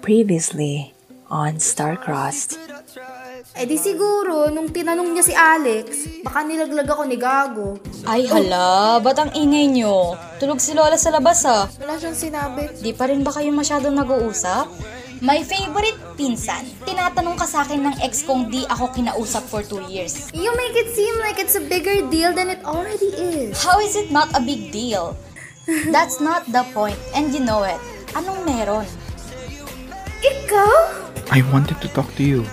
Previously on Starcrossed. Eh di siguro, nung tinanong niya si Alex, baka nilaglag ako ni Gago. Ay hala, ba't ang ingay nyo? Tulog si Lola sa labas ah. Wala siyang sinabi. Di pa rin ba kayo masyadong nag-uusap? My favorite pinsan, tinatanong ka sa akin ng ex kong di ako kinausap for two years. You make it seem like it's a bigger deal than it already is. How is it not a big deal? That's not the point, and you know it. Anong meron? Ikaw? I wanted to talk to you.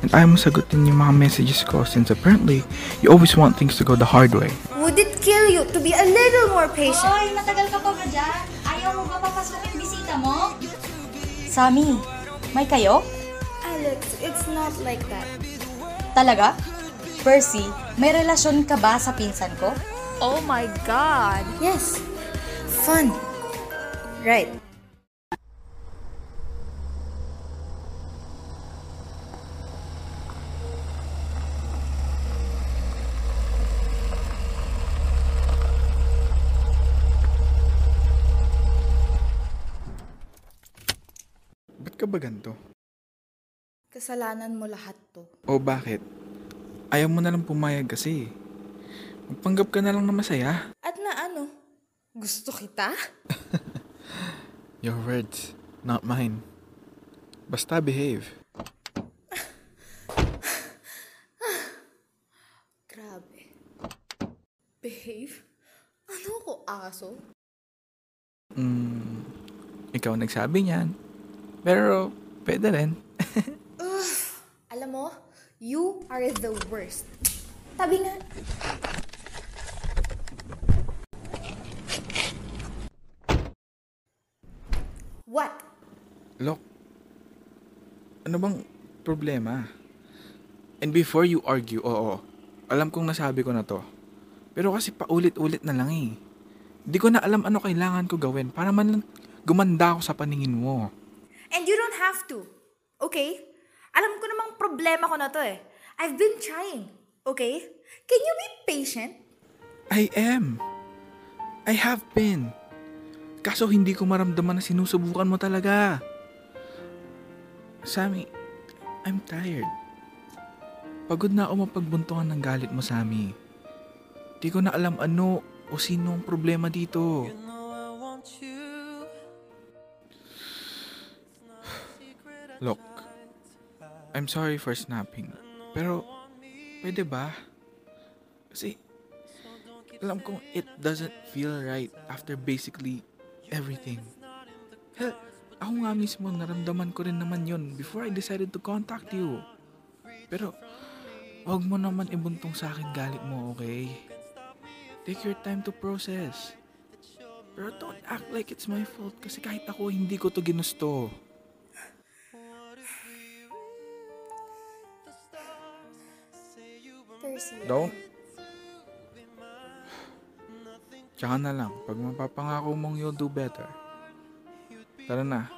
And ayaw mo sagutin yung mga messages ko since apparently you always want things to go the hard way. Would it kill you to be a little more patient? Hoy, matagal ka pa ba dyan? Ayaw mo ba papasukin bisita mo? Sami, may kayo? Alex, it's not like that. Talaga? Percy, may relasyon ka ba sa pinsan ko? Oh my God. Yes. Fun. Right. Ba ganito? Kasalanan mo lahat to. O bakit? Ayaw mo na lang pumayag kasi. Magpanggap ka na lang na masaya. At na ano? Gusto kita? Your words, not mine. Basta behave. Grabe. Behave? Ano ko, aso? Mm, ikaw nagsabi niyan. Pero, pwede rin. Alam mo, you are the worst. Tabi nga. What? Look, ano bang problema? And before you argue, oo, alam kong nasabi ko na to. Pero kasi paulit-ulit na lang eh. Di ko na alam ano kailangan ko gawin para man lang gumanda ako sa paningin mo. And you don't have to. Okay? Alam ko namang problema ko na to eh. I've been trying. Okay? Can you be patient? I am. I have been. Kaso hindi ko maramdaman na sinusubukan mo talaga. Sammy, I'm tired. Pagod na ako mapagbuntungan ng galit mo, Sammy. Di ko na alam ano o sino ang problema dito. Look, I'm sorry for snapping. Pero, pwede ba? Kasi, alam kong it doesn't feel right after basically everything. Hell, ako nga mismo naramdaman ko rin naman yon before I decided to contact you. Pero, wag mo naman ibuntong sa akin galit mo, okay? Take your time to process. Pero don't act like it's my fault kasi kahit ako hindi ko to ginusto. Don't. Tsaka na lang, pag mapapangako mong you'll do better. Tara na.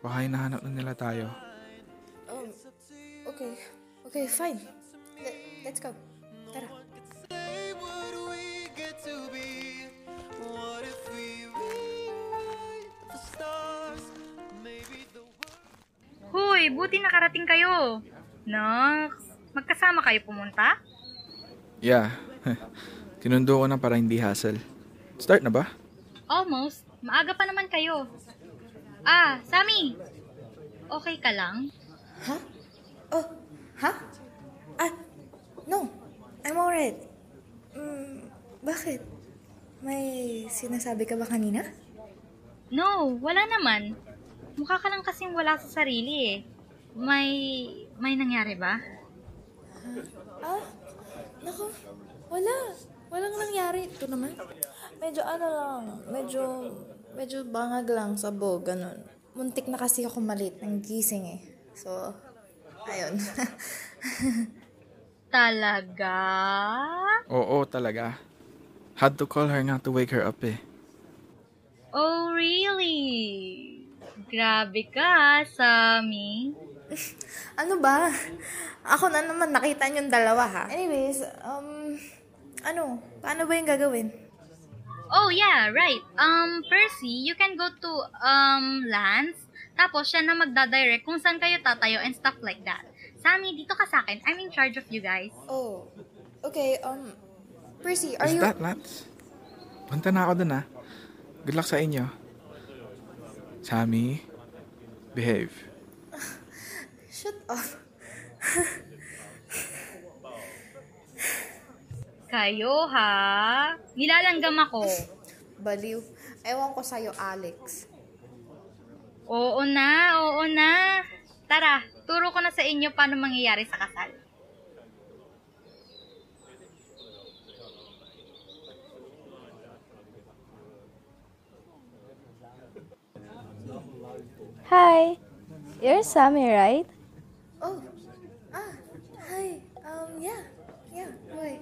Baka hinahanap na nila tayo. Um, okay. Okay, fine. Le- let's go. Tara. Hoy, buti nakarating kayo. Nox, magkasama kayo pumunta? Yeah. Tinundo ko na para hindi hassle. Start na ba? Almost. Maaga pa naman kayo. Ah, Sammy. Okay ka lang? Ha? Oh, ha? Ah, no. I'm alright. Mm, bakit? May sinasabi ka ba kanina? No, wala naman. Mukha ka lang kasing wala sa sarili eh. May, may nangyari ba? Ah, naku, wala. Walang nangyari. Ito naman. Medyo ano lang, medyo, medyo bangag lang sa bo, ganun. Muntik na kasi ako malit ng gising eh. So, ayun. Talaga? Oo, talaga. Had to call her nga to wake her up eh. Oh, really? Grabe ka, Sammy. ano ba? Ako na naman nakita niyong dalawa ha. Anyways, um, ano? Paano ba yung gagawin? Oh, yeah, right. Um, Percy, you can go to, um, Lance. Tapos, siya na magdadirect kung saan kayo tatayo and stuff like that. Sammy, dito ka sa akin. I'm in charge of you guys. Oh, okay, um, Percy, are Is you... that Lance? Punta na ako dun ah. Good luck sa inyo. Sammy, behave. Shut up. Kayo, ha? Nilalanggam ako. Baliw. Ewan ko sa'yo, Alex. Oo na, oo na. Tara, turo ko na sa inyo paano mangyayari sa kasal. Hi, you're Sammy, right? Oh, ah, hi. Um, yeah, yeah, why?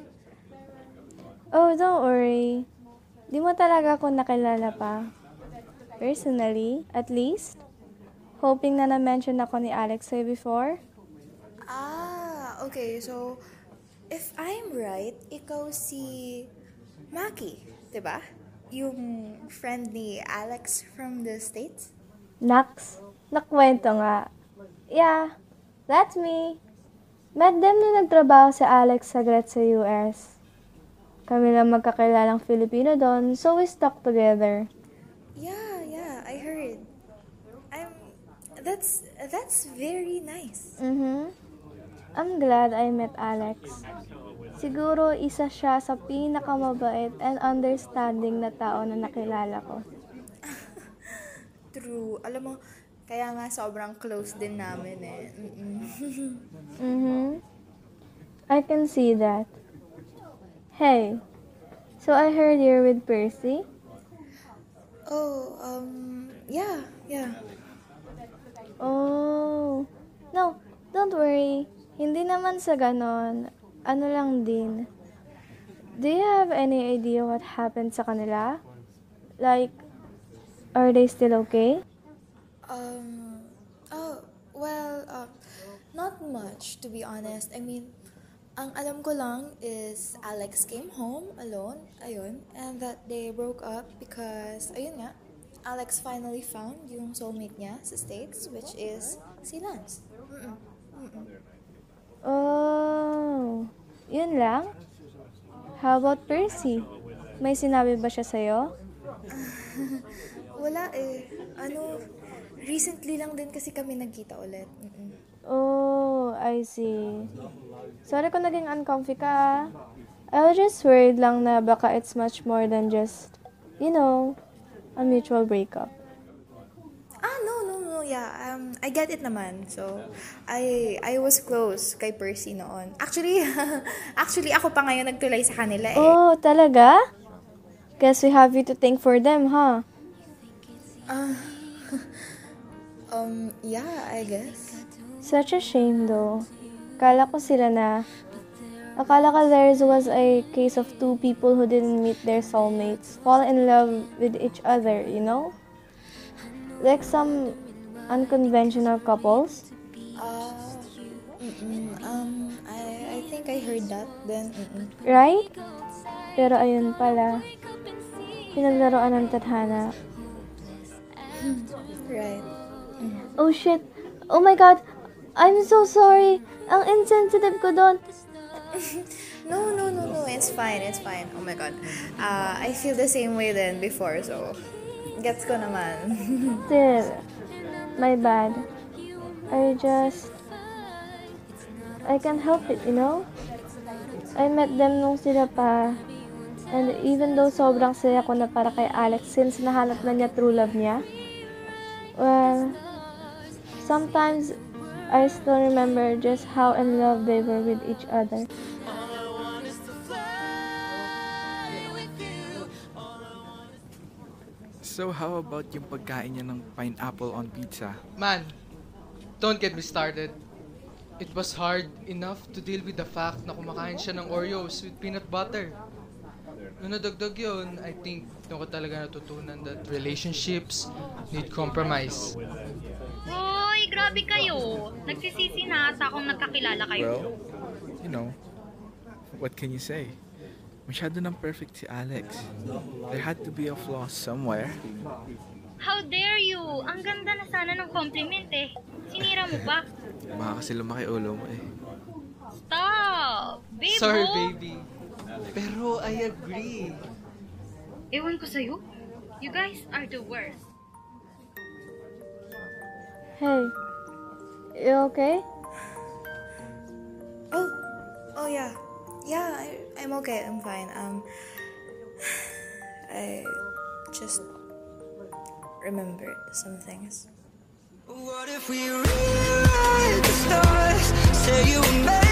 Oh, don't worry. Di mo talaga ako nakilala pa. Personally, at least. Hoping na na-mention ako ni Alex sa'yo before. Ah, okay, so, if I'm right, ikaw si Maki, di ba? Yung friend ni Alex from the States? Nax, nakwento nga. Yeah, that's me. Met them na nagtrabaho si Alex saglit sa US. Kami lang magkakilalang Filipino doon, so we stuck together. Yeah, yeah, I heard. I'm, that's, that's very nice. Mhm. I'm glad I met Alex. Siguro isa siya sa pinakamabait and understanding na tao na nakilala ko. True. Alam mo, kaya nga sobrang close din namin eh. Mm-mm. Mhm. I can see that. Hey, so I heard you're with Percy? oh, um, yeah, yeah. Oh, no, don't worry. Hindi naman sa ganon. Ano lang din. Do you have any idea what happened sa kanila? Like, are they still okay? Um, oh, well, uh, not much, to be honest. I mean, ang alam ko lang is Alex came home alone, ayun, and that they broke up because, ayun nga, Alex finally found yung soulmate niya sa States, which is si Lance. Mm-mm. Mm-mm. Oh, yun lang? How about Percy? May sinabi ba siya sa'yo? Wala eh. Ano, recently lang din kasi kami nagkita ulit. Mm-mm. Oh, I see. Sorry kung naging uncomfy ka ah. I was just worried lang na baka it's much more than just, you know, a mutual breakup. Ah, no, no, no, yeah. Um, I get it naman. So, I I was close kay Percy noon. Actually, actually ako pa ngayon nagtulay sa kanila eh. Oh, talaga? Guess we have you to thank for them, huh? Um, yeah, I guess. Such a shame though. Kala ko sila na. Akala ko theirs was a case of two people who didn't meet their soulmates, fall in love with each other, you know? Like some unconventional couples. Ah, mm-mm, um, I I think I heard that then. Mm-mm. Right? Pero ayun pala. Pinaglaruan ng tadhana. Right. Oh shit! Oh my god! I'm so sorry! Ang insensitive ko doon. No, no, no, no. It's fine. It's fine. Oh my god. Uh, I feel the same way then before, so gets ko naman. Still, my bad. I just... I can't help it, you know? I met them nung sila pa. And even though sobrang saya ko na para kay Alex since nahanap na niya true love niya, well, sometimes I still remember just how in love they were with each other. So how about yung pagkain niya ng pineapple on pizza? Man, don't get me started. It was hard enough to deal with the fact na kumakain siya ng Oreos with peanut butter. Nung nadagdag yun, I think doon ko talaga natutunan that relationships need compromise. Hoy, grabe kayo. Nagsisisi na ata akong nagkakilala kayo. Well, you know, what can you say? Masyado ng perfect si Alex. There had to be a flaw somewhere. How dare you? Ang ganda na sana ng compliment eh. Sinira mo pa. Baka kasi lumaki ulo mo eh. Stop! Babe, Sorry, baby. Pero I agree. Ewan ko sa'yo. You guys are the worst. Hey, you okay? Oh, oh yeah. Yeah, I, I'm okay. I'm fine. Um, I just remembered some things. What if we rewrite the stars? Say you were made